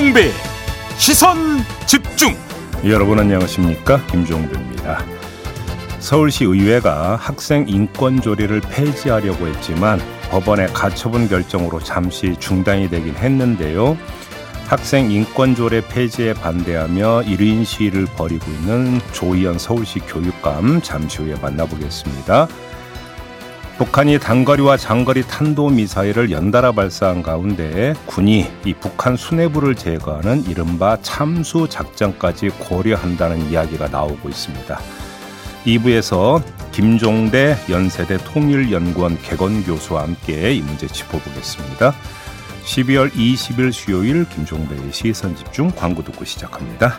김종배 시선 집중. 여러분 안녕하십니까? 김종배입니다. 서울시 의회가 학생 인권 조례를 폐지하려고 했지만 법원의 가처분 결정으로 잠시 중단이 되긴 했는데요. 학생 인권 조례 폐지에 반대하며 1인 시위를 벌이고 있는 조희연 서울시 교육감 잠시 후에 만나보겠습니다. 북한이 단거리와 장거리 탄도 미사일을 연달아 발사한 가운데 군이 이 북한 수뇌부를 제거하는 이른바 참수 작전까지 고려한다는 이야기가 나오고 있습니다. 2부에서 김종대 연세대 통일연구원 개건 교수와 함께 이 문제 짚어보겠습니다. 12월 20일 수요일 김종배의 시선 집중 광고 듣고 시작합니다.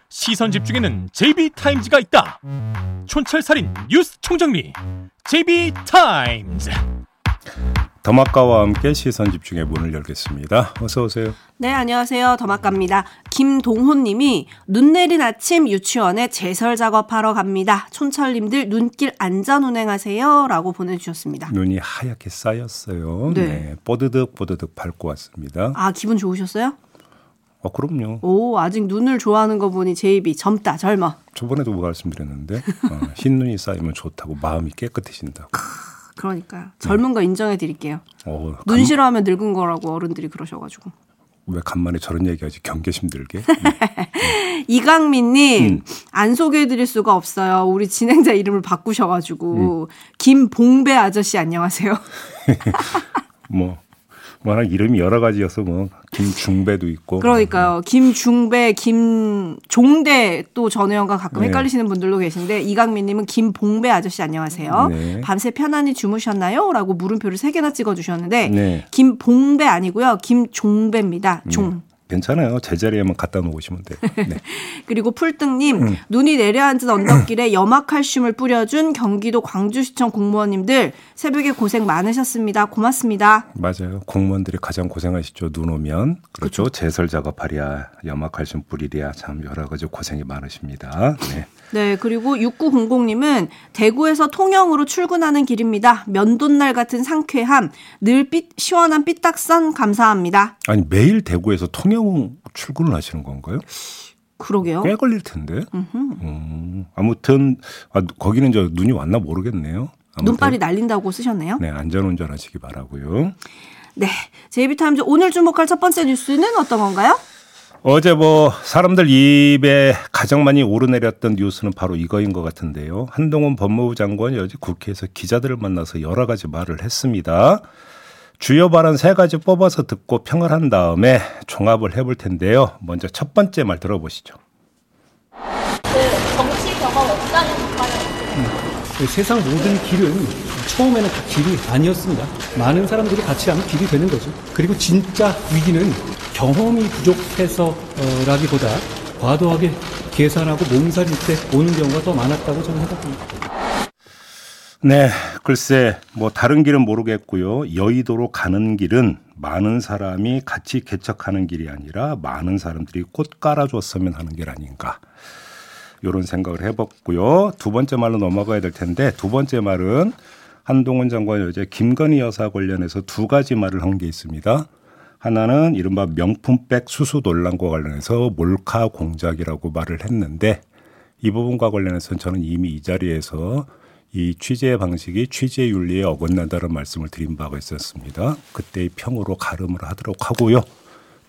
시선 집중에는 JB타임즈가 있다 촌철살인 뉴스 총정리 JB타임즈 더마카와 함께 시선 집중의 문을 열겠습니다. 어서 오세요. 네, 안녕하세요. 더마카입니다. 김동호님이 눈 내린 아침 유치원에 제설 작업하러 갑니다. 촌철 님들 눈길 안전 운행하세요. 라고 보내주셨습니다. 눈이 하얗게 쌓였어요. 네. 네. 뽀드득 뽀드득 밟고 왔습니다. 아, 기분 좋으셨어요? 어, 그럼요. 오, 아직 눈을 좋아하는 거 보니 제 입이 젊다, 젊어. 저번에도 뭐 말씀드렸는데 어, 흰 눈이 쌓이면 좋다고 마음이 깨끗해진다고. 그러니까요. 젊은 거 인정해 드릴게요. 어, 눈 간- 싫어하면 늙은 거라고 어른들이 그러셔가지고. 왜 간만에 저런 얘기하지 경계심 들게? 이강민님, 음. 안 소개해드릴 수가 없어요. 우리 진행자 이름을 바꾸셔가지고. 음. 김봉배 아저씨 안녕하세요. 뭐 워낙 이름이 여러 가지여서 뭐 김중배도 있고. 그러니까요. 김중배, 김종대 또 전혜영과 가끔 네. 헷갈리시는 분들도 계신데 이강민님은 김봉배 아저씨 안녕하세요. 네. 밤새 편안히 주무셨나요? 라고 물음표를 세 개나 찍어주셨는데 네. 김봉배 아니고요. 김종배입니다. 종. 괜찮아요. 제자리에만 갖다 놓으시면 돼요. 네. 그리고 풀등님 음. 눈이 내려앉은 언덕길에 염화칼슘을 뿌려준 경기도 광주시청 공무원님들 새벽에 고생 많으셨습니다. 고맙습니다. 맞아요. 공무원들이 가장 고생하시죠. 눈 오면 그렇죠. 제설 작업하랴, 염화칼슘 뿌리랴 참 여러 가지 고생이 많으십니다. 네. 네, 그리고 6900님은 대구에서 통영으로 출근하는 길입니다. 면돈날 같은 상쾌함, 늘 삐, 시원한 삐딱선 감사합니다. 아니 매일 대구에서 통영 출근을 하시는 건가요? 그러게요. 꽤 걸릴 텐데. 음, 아무튼 아, 거기는 저 눈이 왔나 모르겠네요. 아무튼, 눈발이 날린다고 쓰셨네요. 네 안전 운전 하시기 바라고요. 네. 제이비타임즈 오늘 주목할 첫 번째 뉴스는 어떤 건가요? 어제 뭐 사람들 입에 가장 많이 오르내렸던 뉴스는 바로 이거인 것 같은데요. 한동훈 법무부 장관이 어제 국회에서 기자들을 만나서 여러 가지 말을 했습니다. 주요 발언 세 가지 뽑아서 듣고 평을 한 다음에 종합을 해볼 텐데요. 먼저 첫 번째 말 들어보시죠. 정치 경험 없다는 비판을 그 세상 모든 길은 처음에는 다 길이 아니었습니다. 많은 사람들이 같이 하면 길이 되는 거죠. 그리고 진짜 위기는 경험이 부족해서라기보다 과도하게 계산하고 몸살일 때 오는 경우가 더 많았다고 저는 생각합니다. 네, 글쎄 뭐 다른 길은 모르겠고요. 여의도로 가는 길은 많은 사람이 같이 개척하는 길이 아니라 많은 사람들이 꽃 깔아줬으면 하는 길 아닌가. 이런 생각을 해봤고요. 두 번째 말로 넘어가야 될 텐데 두 번째 말은 한동훈 장관이 어제 김건희 여사 관련해서 두 가지 말을 한 게 있습니다. 하나는 이른바 명품백 수수 논란과 관련해서 몰카 공작이라고 말을 했는데 이 부분과 관련해서는 저는 이미 이 자리에서 이 취재 방식이 취재 윤리에 어긋난다는 말씀을 드린 바가 있었습니다. 그때의 평으로 가름을 하도록 하고요.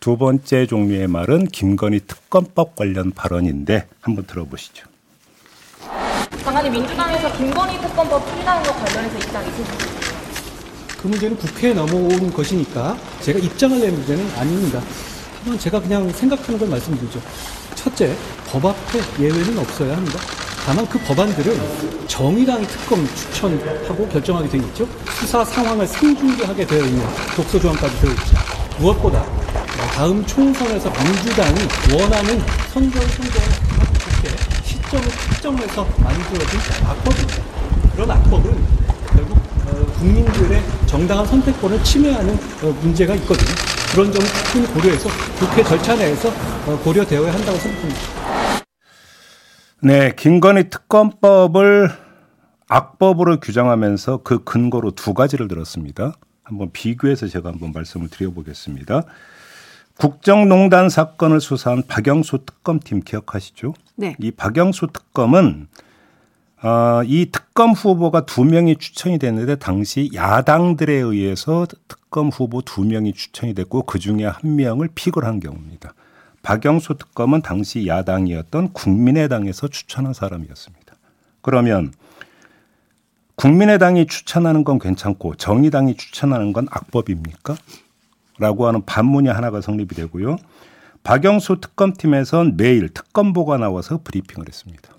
두 번째 종류의 말은 김건희 특검법 관련 발언인데 한번 들어보시죠. 장관님 민주당에서 김건희 특검법 추진하는 것 관련해서 입장 있으신가요? 그 문제는 국회에 넘어온 것이니까 제가 입장을 낼 문제는 아닙니다. 하지만 제가 그냥 생각하는 걸 말씀드리죠. 첫째, 법 앞에 예외는 없어야 합니다. 다만 그 법안들은 정의당이 특검 추천하고 결정하게 되어 있죠. 수사 상황을 상중계하게 되어 있는 독소 조항까지 되어 있죠. 무엇보다 어, 다음 총선에서 민주당이 원하는 선거의 하고 때 시점을 특정해서 만들어진 악법입니다. 그런 악법은 국민들의 정당한 선택권을 침해하는 어, 문제가 있거든요. 그런 점을 충분히 고려해서 국회 절차 내에서 어, 고려되어야 한다고 생각합니다. 네, 김건희 특검법을 악법으로 규정하면서 그 근거로 두 가지를 들었습니다. 한번 비교해서 제가 한번 말씀을 드려보겠습니다. 국정농단 사건을 수사한 박영수 특검팀 기억하시죠? 네. 이 박영수 특검은 어, 이 특검 후보가 두 명이 추천이 됐는데 당시 야당들에 의해서 특검 후보 두 명이 추천이 됐고 그 중에 한 명을 픽을 한 경우입니다. 박영수 특검은 당시 야당이었던 국민의당에서 추천한 사람이었습니다. 그러면 국민의당이 추천하는 건 괜찮고 정의당이 추천하는 건 악법입니까? 라고 하는 반문이 하나가 성립이 되고요. 박영수 특검팀에선 매일 특검보가 나와서 브리핑을 했습니다.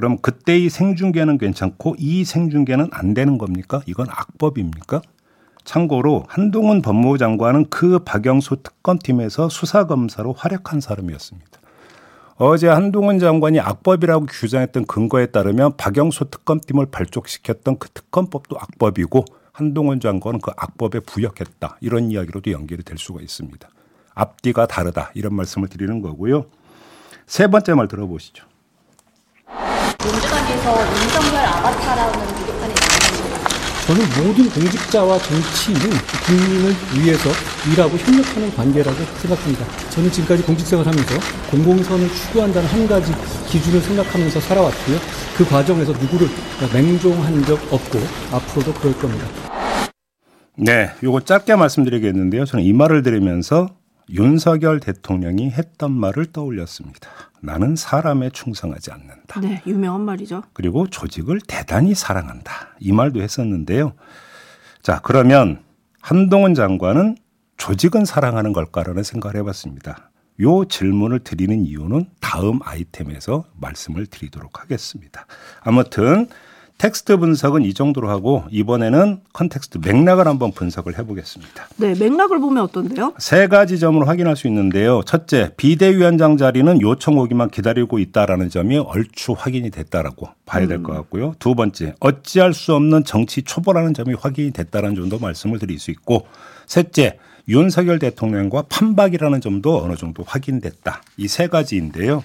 그럼 그때의 생중계는 괜찮고 이 생중계는 안 되는 겁니까? 이건 악법입니까? 참고로 한동훈 법무부 장관은 그 박영수 특검팀에서 수사검사로 활약한 사람이었습니다. 어제 한동훈 장관이 악법이라고 규정했던 근거에 따르면 박영수 특검팀을 발족시켰던 그 특검법도 악법이고 한동훈 장관은 그 악법에 부역했다. 이런 이야기로도 연결이 될 수가 있습니다. 앞뒤가 다르다. 이런 말씀을 드리는 거고요. 세 번째 말 들어보시죠. 민주당에서 윤석열 아바타라는 나왔습니다. 저는 모든 공직자와 정치인은 국민을 위해서 일하고 협력하는 관계라고 생각합니다. 저는 지금까지 공직생활 하면서 공공선을 추구한다는 한 가지 기준을 생각하면서 살아왔고요. 그 과정에서 누구를 맹종한 적 없고 앞으로도 그럴 겁니다. 네, 요거 짧게 말씀드리겠는데요. 저는 이 말을 들으면서 윤석열 대통령이 했던 말을 떠올렸습니다. 나는 사람에 충성하지 않는다. 네, 유명한 말이죠. 그리고 조직을 대단히 사랑한다. 이 말도 했었는데요. 자, 그러면 한동훈 장관은 조직은 사랑하는 걸까라는 생각을 해봤습니다. 요 질문을 드리는 이유는 다음 아이템에서 말씀을 드리도록 하겠습니다. 아무튼 텍스트 분석은 이 정도로 하고 이번에는 context 맥락을 한번 분석을 해보겠습니다. 네, 맥락을 보면 어떤데요? 세 가지 점으로 확인할 수 있는데요. 첫째, 비대위원장 자리는 요청 오기만 기다리고 있다라는 점이 얼추 확인이 됐다라고 봐야 될 것 같고요. 두 번째, 어찌할 수 없는 정치 초보라는 점이 확인이 됐다는 점도 말씀을 드릴 수 있고, 셋째, 윤석열 대통령과 판박이라는 점도 어느 정도 확인됐다. 이 세 가지인데요.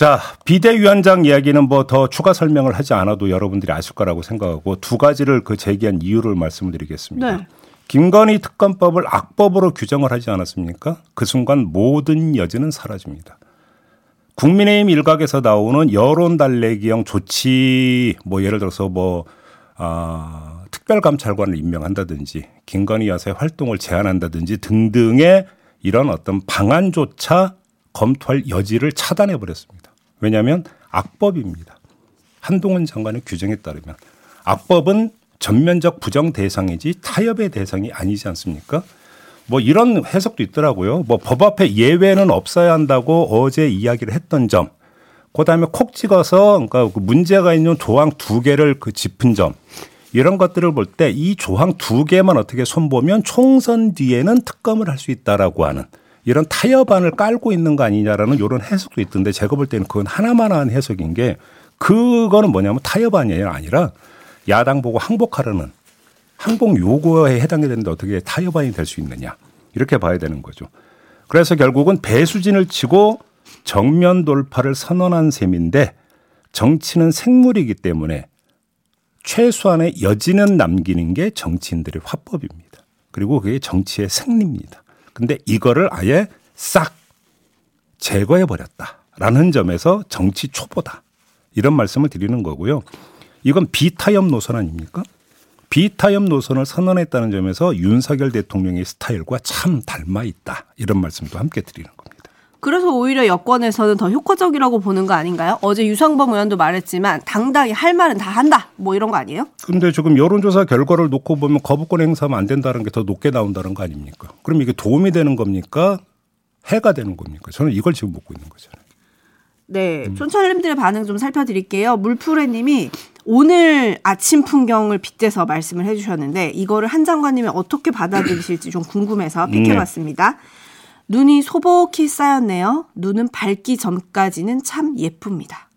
자, 비대위원장 이야기는 뭐 더 추가 설명을 하지 않아도 여러분들이 아실 거라고 생각하고 두 가지를 그 제기한 이유를 말씀을 드리겠습니다. 네. 김건희 특검법을 악법으로 규정을 하지 않았습니까? 그 순간 모든 여지는 사라집니다. 국민의힘 일각에서 나오는 여론 달래기형 조치, 뭐 예를 들어서 뭐, 아, 특별감찰관을 임명한다든지, 김건희 여사의 활동을 제한한다든지 등등의 이런 어떤 방안조차 검토할 여지를 차단해 버렸습니다. 왜냐하면 악법입니다. 한동훈 장관의 규정에 따르면 악법은 전면적 부정 대상이지 타협의 대상이 아니지 않습니까? 뭐 이런 해석도 있더라고요. 뭐 법 앞에 예외는 없어야 한다고 어제 이야기를 했던 점. 그다음에 콕 찍어서 그러니까 그 문제가 있는 조항 두 개를 그 짚은 점. 이런 것들을 볼 때 이 조항 두 개만 어떻게 손보면 총선 뒤에는 특검을 할 수 있다라고 하는 이런 타협안을 깔고 있는 거 아니냐라는 이런 해석도 있던데 제가 볼 때는 그건 하나만한 해석인 게 그거는 뭐냐면 타협안이 아니라 야당 보고 항복하라는 항복 요구에 해당이 되는데 어떻게 타협안이 될 수 있느냐 이렇게 봐야 되는 거죠. 그래서 결국은 배수진을 치고 정면 돌파를 선언한 셈인데 정치는 생물이기 때문에 최소한의 여지는 남기는 게 정치인들의 화법입니다. 그리고 그게 정치의 승리입니다. 근데 이거를 아예 싹 제거해 버렸다라는 점에서 정치 초보다 이런 말씀을 드리는 거고요. 이건 비타협 노선 아닙니까? 비타협 노선을 선언했다는 점에서 윤석열 대통령의 스타일과 참 닮아 있다 이런 말씀도 함께 드리는 겁니다. 그래서 오히려 여권에서는 더 효과적이라고 보는 거 아닌가요? 어제 유상범 의원도 말했지만 당당히 할 말은 다 한다. 뭐 이런 거 아니에요? 근데 지금 여론조사 결과를 놓고 보면 거부권 행사하면 안 된다는 게 더 높게 나온다는 거 아닙니까? 그럼 이게 도움이 되는 겁니까? 해가 되는 겁니까? 저는 이걸 지금 묻고 있는 거잖아요. 네, 촌철님들의 반응 좀 살펴드릴게요. 물푸레님이 오늘 아침 풍경을 빗대서 말씀을 해주셨는데 이거를 한 장관님이 어떻게 받아들이실지 좀 궁금해서 픽해봤습니다. 눈이 소복히 쌓였네요. 눈은 밝기 전까지는 참 예쁩니다.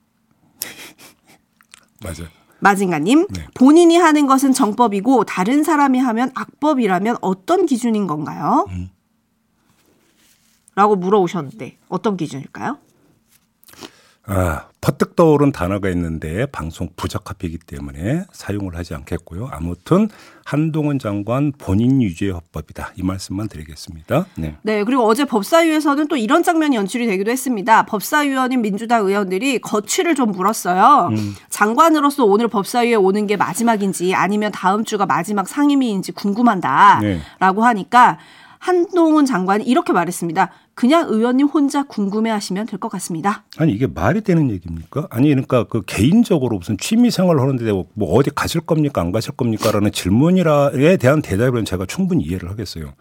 맞아요. 마징가님, 네. 본인이 하는 것은 정법이고 다른 사람이 하면 악법이라면 어떤 기준인 건가요? 라고 물어오셨는데 어떤 기준일까요? 아, 퍼뜩 떠오른 단어가 있는데 방송 부적합이기 때문에 사용을 하지 않겠고요. 아무튼 한동훈 장관 본인 유죄 헌법이다. 이 말씀만 드리겠습니다. 네. 네, 그리고 어제 법사위에서는 또 이런 장면이 연출이 되기도 했습니다. 법사위원인 민주당 의원들이 거취를 좀 물었어요. 장관으로서 오늘 법사위에 오는 게 마지막인지 아니면 다음 주가 마지막 상임위인지 궁금한다. 네. 라고 하니까 한동훈 장관이 이렇게 말했습니다. 그냥 의원님 혼자 궁금해 하시면 될 것 같습니다. 아니 이게 말이 되는 얘기입니까? 아니 그러니까 그 개인적으로 무슨 취미 생활을 하는데 뭐 어디 가실 겁니까 안 가실 겁니까라는 질문이라에 대한 대답은 제가 충분히 이해를 하겠어요.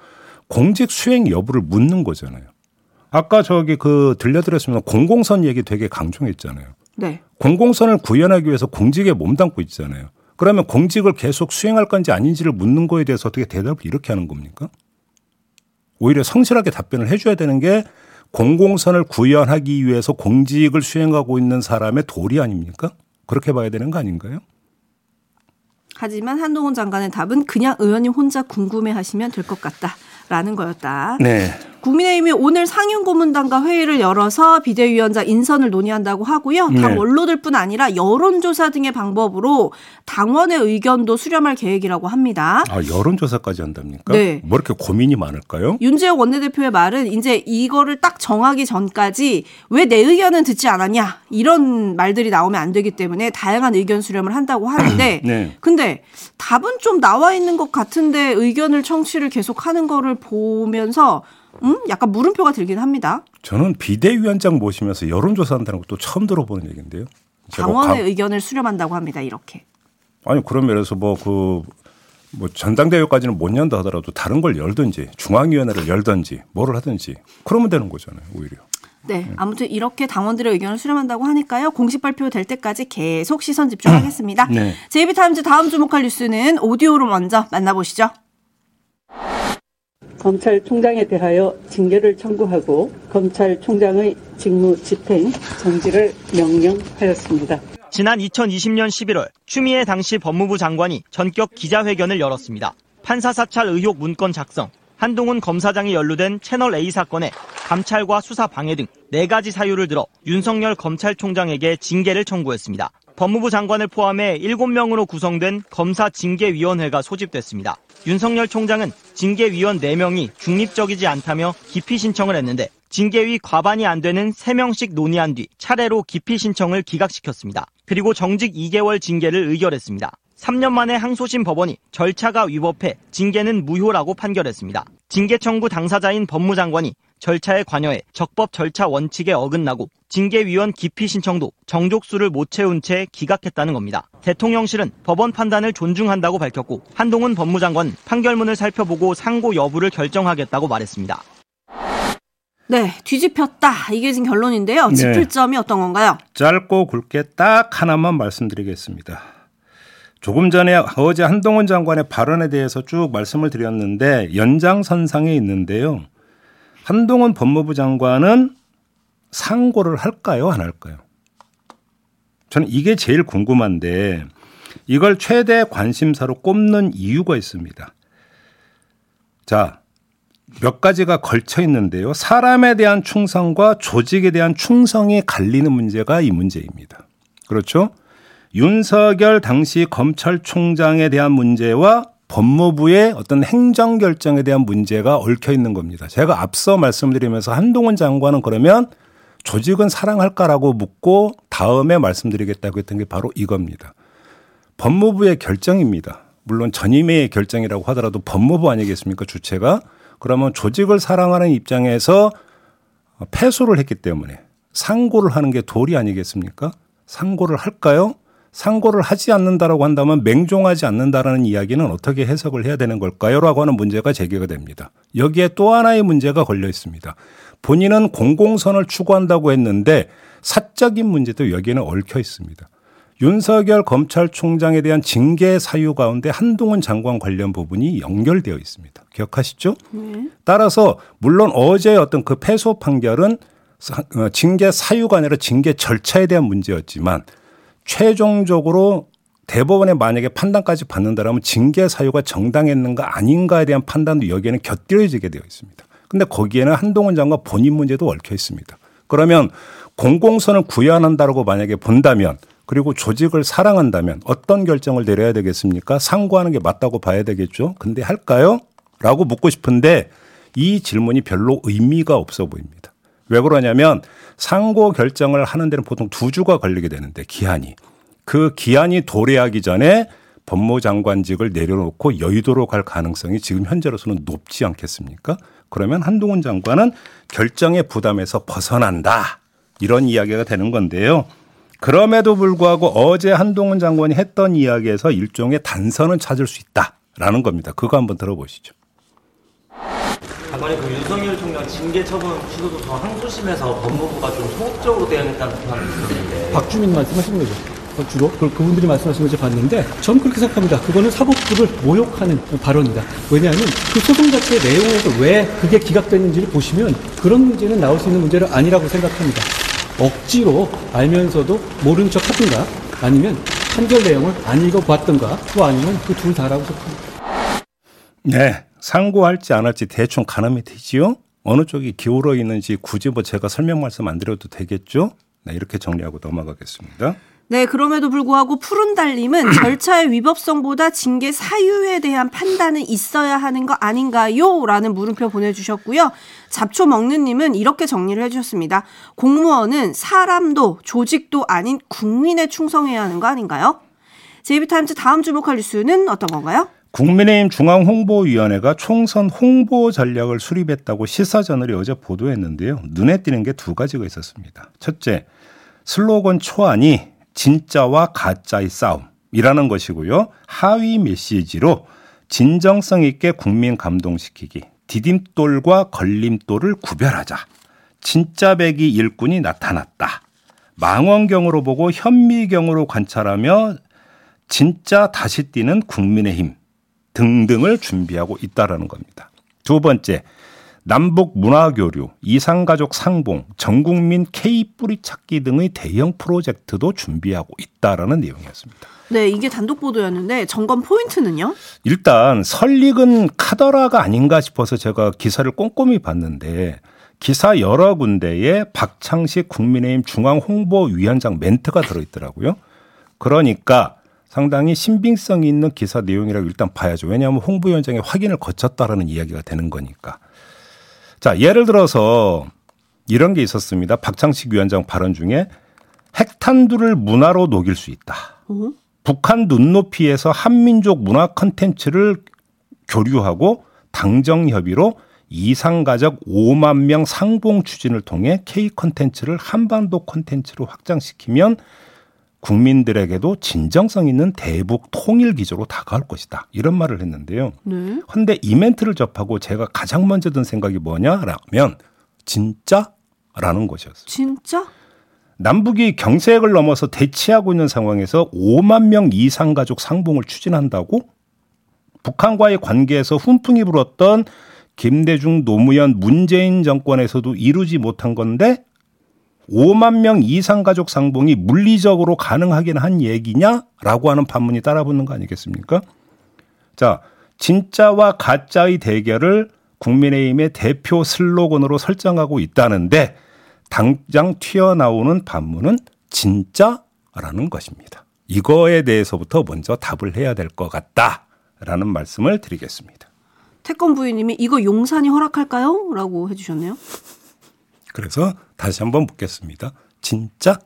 공직 수행 여부를 묻는 거잖아요. 아까 저기 그 들려드렸으면 공공선 얘기 되게 강조했잖아요. 네. 공공선을 구현하기 위해서 공직에 몸담고 있잖아요. 그러면 공직을 계속 수행할 건지 아닌지를 묻는 거에 대해서 어떻게 대답을 이렇게 하는 겁니까? 오히려 성실하게 답변을 해줘야 되는 게 공공선을 구현하기 위해서 공직을 수행하고 있는 사람의 도리 아닙니까? 그렇게 봐야 되는 거 아닌가요? 하지만 한동훈 장관의 답은 그냥 의원님 혼자 궁금해 하시면 될 것 같다라는 거였다. 네. 국민의힘이 오늘 상윤고문단과 회의를 열어서 비대위원장 인선을 논의한다고 하고요. 당 네. 원로들뿐 아니라 여론조사 등의 방법으로 당원의 의견도 수렴할 계획이라고 합니다. 아, 여론조사까지 한답니까? 네. 뭐 이렇게 고민이 많을까요? 윤재욱 원내대표의 말은 이제 이거를 딱 정하기 전까지 왜 내 의견은 듣지 않았냐 이런 말들이 나오면 안 되기 때문에 다양한 의견 수렴을 한다고 하는데 네. 근데 답은 좀 나와 있는 것 같은데 의견을 청취를 계속 하는 거를 보면서 음 약간 물음표가 들긴 합니다. 저는 비대위원장 모시면서 여론조사 한다는 것도 처음 들어보는 얘기인데요. 당원의 가- 의견을 수렴한다고 합니다. 이렇게. 아니 그런 면에서 뭐그 뭐 전당대회까지는 못 연다 하더라도 다른 걸 열든지 중앙위원회를 열든지 뭐를 하든지 그러면 되는 거잖아요 오히려. 네, 아무튼 이렇게 당원들의 의견을 수렴한다고 하니까요. 공식 발표될 때까지 계속 시선 집중하겠습니다. 네. 제이비타임즈 다음 주목할 뉴스는 오디오로 먼저 만나보시죠. 검찰총장에 대하여 징계를 청구하고 검찰총장의 직무 집행 정지를 명령하였습니다. 지난 2020년 11월 추미애 당시 법무부 장관이 전격 기자회견을 열었습니다. 판사 사찰 의혹 문건 작성, 한동훈 검사장이 연루된 채널 A 사건에 감찰과 수사 방해 등 네 가지 사유를 들어 윤석열 검찰총장에게 징계를 청구했습니다. 법무부 장관을 포함해 7명으로 구성된 검사 징계위원회가 소집됐습니다. 윤석열 총장은 징계위원 4명이 중립적이지 않다며 기피 신청을 했는데 징계위 과반이 안 되는 3명씩 논의한 뒤 차례로 기피 신청을 기각시켰습니다. 그리고 정직 2개월 징계를 의결했습니다. 3년 만에 항소심 법원이 절차가 위법해 징계는 무효라고 판결했습니다. 징계 청구 당사자인 법무장관이 절차에 관여해 적법 절차 원칙에 어긋나고 징계위원 기피 신청도 정족수를 못 채운 채 기각했다는 겁니다. 대통령실은 법원 판단을 존중한다고 밝혔고 한동훈 법무장관 판결문을 살펴보고 상고 여부를 결정하겠다고 말했습니다. 네, 뒤집혔다. 이게 지금 결론인데요. 네. 짚을 점이 어떤 건가요? 짧고 굵게 딱 하나만 말씀드리겠습니다. 조금 전에 어제 한동훈 장관의 발언에 대해서 쭉 말씀을 드렸는데 연장선상에 있는데요. 한동훈 법무부 장관은 상고를 할까요? 안 할까요? 저는 이게 제일 궁금한데 이걸 최대 관심사로 꼽는 이유가 있습니다. 자, 몇 가지가 걸쳐 있는데요. 사람에 대한 충성과 조직에 대한 충성이 갈리는 문제가 이 문제입니다. 그렇죠? 윤석열 당시 검찰총장에 대한 문제와 법무부의 어떤 행정 결정에 대한 문제가 얽혀 있는 겁니다. 제가 앞서 말씀드리면서 한동훈 장관은 그러면 조직은 사랑할까라고 묻고 다음에 말씀드리겠다고 했던 게 바로 이겁니다. 법무부의 결정입니다. 물론 전임의 결정이라고 하더라도 법무부 아니겠습니까 주체가 그러면 조직을 사랑하는 입장에서 패소를 했기 때문에 상고를 하는 게 도리 아니겠습니까? 상고를 할까요? 상고를 하지 않는다라고 한다면 맹종하지 않는다라는 이야기는 어떻게 해석을 해야 되는 걸까요? 라고 하는 문제가 제기가 됩니다. 여기에 또 하나의 문제가 걸려 있습니다. 본인은 공공선을 추구한다고 했는데 사적인 문제도 여기에는 얽혀 있습니다. 윤석열 검찰총장에 대한 징계 사유 가운데 한동훈 장관 관련 부분이 연결되어 있습니다. 기억하시죠? 네. 따라서 물론 어제 어떤 그 패소 판결은 어, 징계 사유가 아니라 징계 절차에 대한 문제였지만 최종적으로 대법원에 만약에 판단까지 받는다라면 징계 사유가 정당했는가 아닌가에 대한 판단도 여기에는 곁들여지게 되어 있습니다. 근데 거기에는 한동훈 장관 본인 문제도 얽혀 있습니다. 그러면 공공선을 구현한다라고 만약에 본다면 그리고 조직을 사랑한다면 어떤 결정을 내려야 되겠습니까? 상고하는 게 맞다고 봐야 되겠죠. 근데 할까요? 라고 묻고 싶은데 이 질문이 별로 의미가 없어 보입니다. 왜 그러냐면 상고 결정을 하는 데는 보통 두 주가 걸리게 되는데 기한이 그 기한이 도래하기 전에 법무 장관직을 내려놓고 여의도로 갈 가능성이 지금 현재로서는 높지 않겠습니까? 그러면 한동훈 장관은 결정의 부담에서 벗어난다. 이런 이야기가 되는 건데요. 그럼에도 불구하고 어제 한동훈 장관이 했던 이야기에서 일종의 단서는 찾을 수 있다라는 겁니다. 그거 한번 들어보시죠. 장관님 그 윤석열 총장 징계 처분 시도도 더 항소심에서 법무부가 좀 소극적으로 대응했다는 비판을 들었는데 박주민 말씀하시는 거죠. 어, 주로 그, 그분들이 말씀하신 걸 봤는데 저는 그렇게 생각합니다. 그거는 사법부를 모욕하는 발언이다. 왜냐하면 그 소송 자체의 내용에서 왜 그게 기각됐는지를 보시면 그런 문제는 나올 수 있는 문제는 아니라고 생각합니다. 억지로 알면서도 모른 척 하든가 아니면 판결 내용을 안 읽어봤던가 또 아니면 그 둘 다라고 생각합니다. 네. 상고할지 안 할지 대충 가늠이 되지요? 어느 쪽이 기울어 있는지 굳이 뭐 제가 설명 말씀 안 드려도 되겠죠? 네, 이렇게 정리하고 넘어가겠습니다. 네, 그럼에도 불구하고 푸른 달님은 절차의 위법성보다 징계 사유에 대한 판단은 있어야 하는 거 아닌가요? 라는 물음표 보내주셨고요. 잡초 먹는님은 이렇게 정리를 해주셨습니다. 공무원은 사람도 조직도 아닌 국민에 충성해야 하는 거 아닌가요? 제이비타임즈 다음 주목할 뉴스는 어떤 건가요? 국민의힘 중앙홍보위원회가 총선 홍보 전략을 수립했다고 시사저널이 어제 보도했는데요. 눈에 띄는 게 두 가지가 있었습니다. 첫째, 슬로건 초안이 진짜와 가짜의 싸움이라는 것이고요. 하위 메시지로 진정성 있게 국민 감동시키기, 디딤돌과 걸림돌을 구별하자. 진짜 배기 일꾼이 나타났다. 망원경으로 보고 현미경으로 관찰하며 진짜 다시 뛰는 국민의힘 등등을 준비하고 있다라는 겁니다. 두 번째, 남북 문화교류, 이상가족 상봉, 전국민 K 뿌리 찾기 등의 대형 프로젝트도 준비하고 있다라는 내용이었습니다. 네, 이게 단독 보도였는데 점검 포인트는요? 일단 설익은 카더라가 아닌가 싶어서 제가 기사를 꼼꼼히 봤는데 기사 여러 군데에 박창식 국민의힘 중앙 홍보위원장 멘트가 들어있더라고요. 그러니까 상당히 신빙성이 있는 기사 내용이라고 일단 봐야죠. 왜냐하면 홍보위원장의 확인을 거쳤다라는 이야기가 되는 거니까. 자, 예를 들어서 이런 게 있었습니다. 박창식 위원장 발언 중에 핵탄두를 문화로 녹일 수 있다. 어? 북한 눈높이에서 한민족 문화 컨텐츠를 교류하고 당정 협의로 이상가족 5만 명 상봉 추진을 통해 K 컨텐츠를 한반도 컨텐츠로 확장시키면 국민들에게도 진정성 있는 대북 통일 기조로 다가올 것이다. 이런 말을 했는데요. 네. 근데 이 멘트를 접하고 제가 가장 먼저 든 생각이 뭐냐라면 진짜 라는 것이었어요. 진짜? 남북이 경색을 넘어서 대치하고 있는 상황에서 5만 명 이상 가족 상봉을 추진한다고 북한과의 관계에서 훈풍이 불었던 김대중 노무현 문재인 정권에서도 이루지 못한 건데 5만 명 이상 가족 상봉이 물리적으로 가능하긴 한 얘기냐라고 하는 반문이 따라붙는 거 아니겠습니까? 자, 진짜와 가짜의 대결을 국민의힘의 대표 슬로건으로 설정하고 있다는데 당장 튀어나오는 반문은 진짜라는 것입니다. 이거에 대해서부터 먼저 답을 해야 될 것 같다라는 말씀을 드리겠습니다. 태권 부인님이 이거 용산이 허락할까요? 라고 해주셨네요. 그래서 다시 한번 묻겠습니다. 진짜?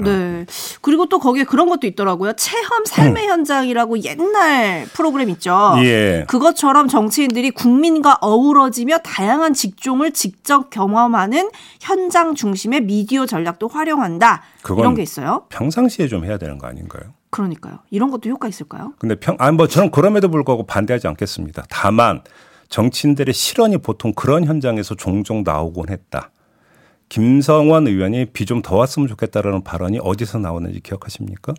네. 그리고 또 거기에 그런 것도 있더라고요. 체험 삶의 음. 현장이라고 옛날 프로그램 있죠. 예. 그것처럼 정치인들이 국민과 어우러지며 다양한 직종을 직접 경험하는 현장 중심의 미디어 전략도 활용한다. 이런 게 있어요. 평상시에 좀 해야 되는 거 아닌가요? 그러니까요. 이런 것도 효과 있을까요? 근데 평, 아니 뭐 저는 그럼에도 불구하고 반대하지 않겠습니다. 다만 정치인들의 실언이 보통 그런 현장에서 종종 나오곤 했다. 김성원 의원이 비 좀 더 왔으면 좋겠다라는 발언이 어디서 나왔는지 기억하십니까?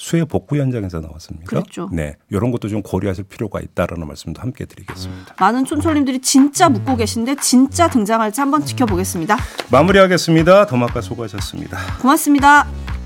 수해 복구 현장에서 나왔습니다. 그렇죠. 네, 이런 것도 좀 고려하실 필요가 있다라는 말씀도 함께 드리겠습니다. 많은 촌철님들이 진짜 묻고 계신데 진짜 등장할지 한번 지켜보겠습니다. 마무리하겠습니다. 더마카 수고하셨습니다. 고맙습니다.